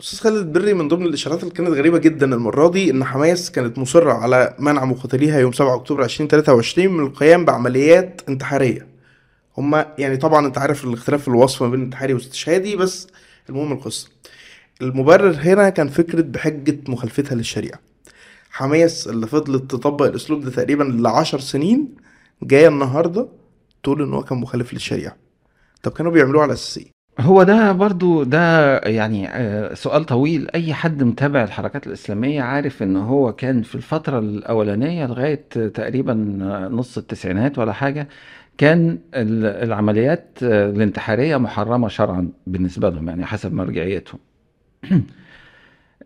أستاذ خالد بري من ضمن الإشارات اللي كانت غريبة جدا المرة دي إن حماس كانت مصرة على منع مقاتليها يوم 7 أكتوبر 2023 من القيام بعمليات انتحارية. هما يعني طبعا أنت عارف الاختلاف في الوصف ما بين انتحاري واستشهادي بس المهم القصة. المبرر هنا كان فكرة بحجة مخالفتها للشريعة. حماس اللي فضلت تطبق الأسلوب ده تقريبا لعشر سنين جاية النهارده تقول إن هو كان مخالف للشريعة. طب كانوا بيعملوه على أساس إيه؟ هو ده برضو ده يعني آه، سؤال طويل. أي حد متابع الحركات الإسلامية عارف إن هو كان في الفترة الأولانية لغاية تقريبا نص التسعينات ولا حاجة كان ال- العمليات آه، الانتحارية محرمة شرعا بالنسبة لهم يعني حسب مرجعيتهم.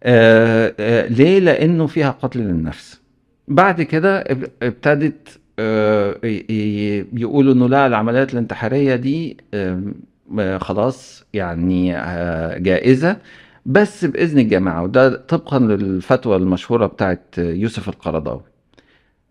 آه، ليه؟ لأنه فيها قتل للنفس. بعد كده اب- ابتدت يقولوا إنه لا العمليات الانتحارية دي خلاص يعني آه، جائزة. بس بإذن الجماعة وده طبقا للفتوى المشهورة بتاعت يوسف القرضاوي.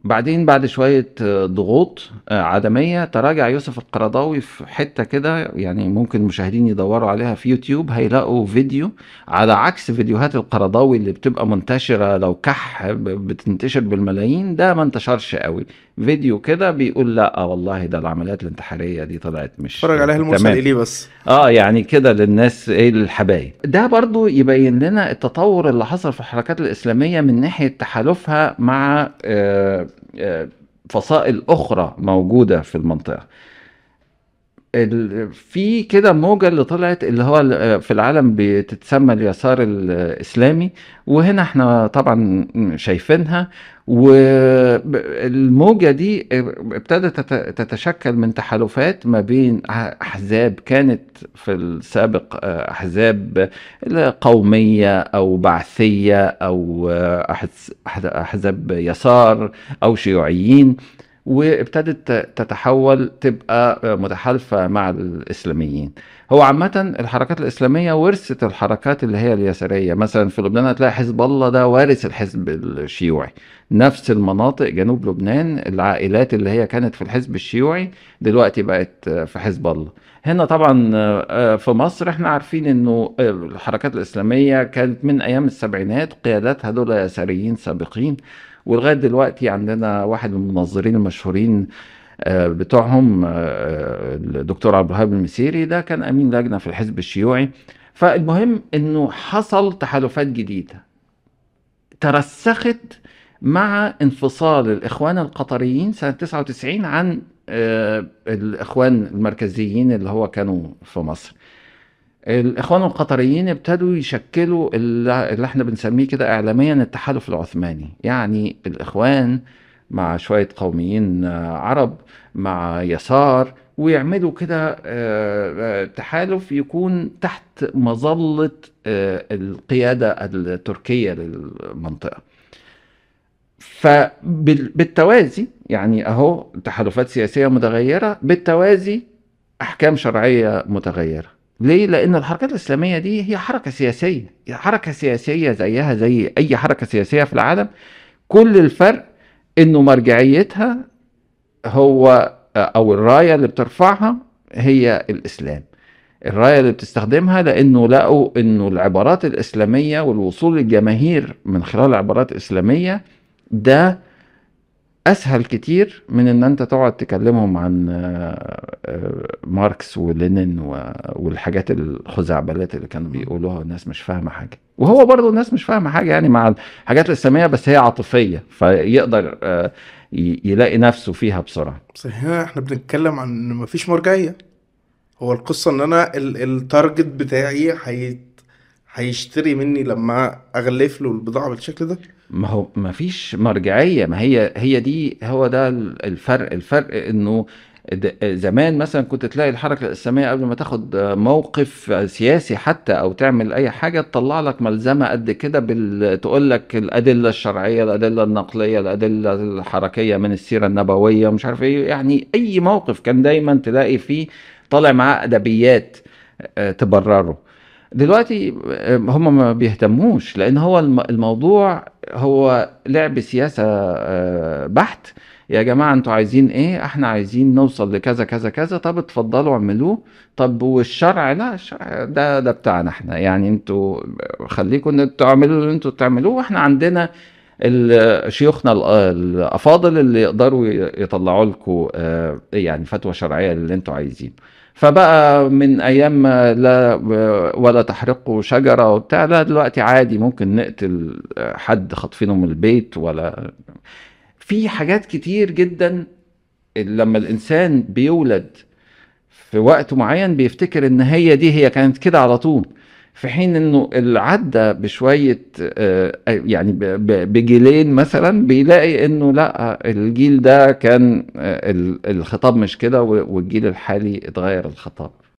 بعدين بعد شوية آه، ضغوط آه، عدمية تراجع يوسف القرضاوي في حتة كده يعني ممكن المشاهدين يدوروا عليها في يوتيوب هيلاقوا فيديو على عكس فيديوهات القرضاوي اللي بتبقى منتشرة لو كح بتنتشر بالملايين ده ما انتشرش قوي. فيديو كده بيقول لا والله ده العمليات الانتحارية دي طلعت مش اتفرج عليها المرسل. إليه بس. آه يعني كده للناس إيه الحبايب. ده برضو يبين لنا التطور اللي حصل في الحركات الإسلامية من ناحية تحالفها مع آه، آه، فصائل أخرى موجودة في المنطقة. ال- في كده موجة اللي طلعت اللي هو في العالم بتتسمى اليسار الإسلامي وهنا إحنا طبعا شايفينها. والموجة دي ابتدت تت- تتشكل من تحالفات ما بين أحزاب كانت في السابق أحزاب قومية أو بعثية أو أحز- أحزاب يسار أو شيوعيين. وابتدت تتحول تبقى متحالفة مع الإسلاميين. هو عامة الحركات الإسلامية ورثت الحركات اللي هي اليسارية. مثلا في لبنان هتلاقي حزب الله ده وارث الحزب الشيوعي. نفس المناطق جنوب لبنان العائلات اللي هي كانت في الحزب الشيوعي دلوقتي بقت في حزب الله. هنا طبعا آه، في مصر إحنا عارفين إنه الحركات الإسلامية كانت من أيام السبعينات قياداتها دول يساريين سابقين. ولغاية دلوقتي عندنا واحد من المنظرين المشهورين آه، بتوعهم آه، الدكتور عبد الوهاب المسيري ده كان أمين لجنة في الحزب الشيوعي. فالمهم إنه حصل تحالفات جديدة ترسخت مع انفصال الإخوان القطريين سنة 99 عن آه، الإخوان المركزيين اللي هو كانوا في مصر. الإخوان القطريين ابتدوا يشكلوا اللي إحنا بنسميه كده اعلاميا التحالف العثماني. يعني الإخوان مع شوية قوميين آه، عرب مع يسار ويعملوا كده آه، آه، تحالف يكون تحت مظلة القيادة التركية للمنطقة. فبالتوازي يعني أهو تحالفات سياسية متغيرة بالتوازي أحكام شرعية متغيرة. ليه؟ لأن الحركات الإسلامية دي هي حركة سياسية، حركة سياسية زيها زي أي حركة سياسية في العالم، كل الفرق إنه مرجعيتها هو أو الراية اللي بترفعها هي الإسلام. الراية اللي بتستخدمها لأنه لقوا إنه العبارات الإسلامية والوصول للجماهير من خلال العبارات الإسلامية ده أسهل كتير من إن أنت تقعد تكلمهم عن آه، ماركس ولينين و- والحاجات الخزعبلات اللي كانوا بيقولوها الناس مش فاهمة حاجة. وهو برضه الناس مش فاهمة حاجة يعني مع الحاجات الاسلاميه بس هي عاطفية فيقدر آه، ي- يلاقي نفسه فيها بسرعة. بس هنا إحنا بنتكلم عن إن مفيش مرجعية. هو القصة إن أنا ال- التارجت بتاعي هي هيشتري مني لما أغلف له البضاعة بالشكل ده؟ ما هو ما فيش مرجعية. ما هي هي دي هو ده الفرق. الفرق إنه زمان مثلا كنت تلاقي الحركة الإسلامية قبل ما تاخد موقف سياسي حتى أو تعمل أي حاجة تطلع لك ملزمة قد كده بال... تقول لك الأدلة الشرعية الأدلة النقلية الأدلة الحركية من السيرة النبوية مش عارف إيه. يعني أي موقف كان دايما تلاقي فيه طالع معاه أدبيات آه، تبرره. دلوقتي آه، هم ما بيهتموش لأن هو الم- الموضوع هو لعب سياسة آه، بحت. يا جماعة أنتوا عايزين إيه؟ إحنا عايزين نوصل لكذا كذا كذا. طب اتفضلوا اعملوه. طب والشرع؟ لا الشرع ده ده بتاعنا إحنا. يعني أنتوا خليكم ان أنتوا تعملوا اللي أنتوا تعملوه وإحنا عندنا شيوخنا ال- الافاضل اللي يقدروا يطلعوا لكم يعني فتوى شرعية اللي أنتوا عايزينه فبقى من أيام لا ولا تحرقوا شجرة وبتاع لا دلوقتي عادي ممكن نقتل حد خاطفينه من البيت ولا في حاجات كتير جدا لما الإنسان بيولد في وقت معين بيفتكر إن هي دي هي كانت كده على طول في حين إنه اللي عدى بشوية آه، يعني بجيلين مثلا بيلاقي إنه لأ الجيل ده كان آه، ال- الخطاب مش كده والجيل الحالي اتغير الخطاب.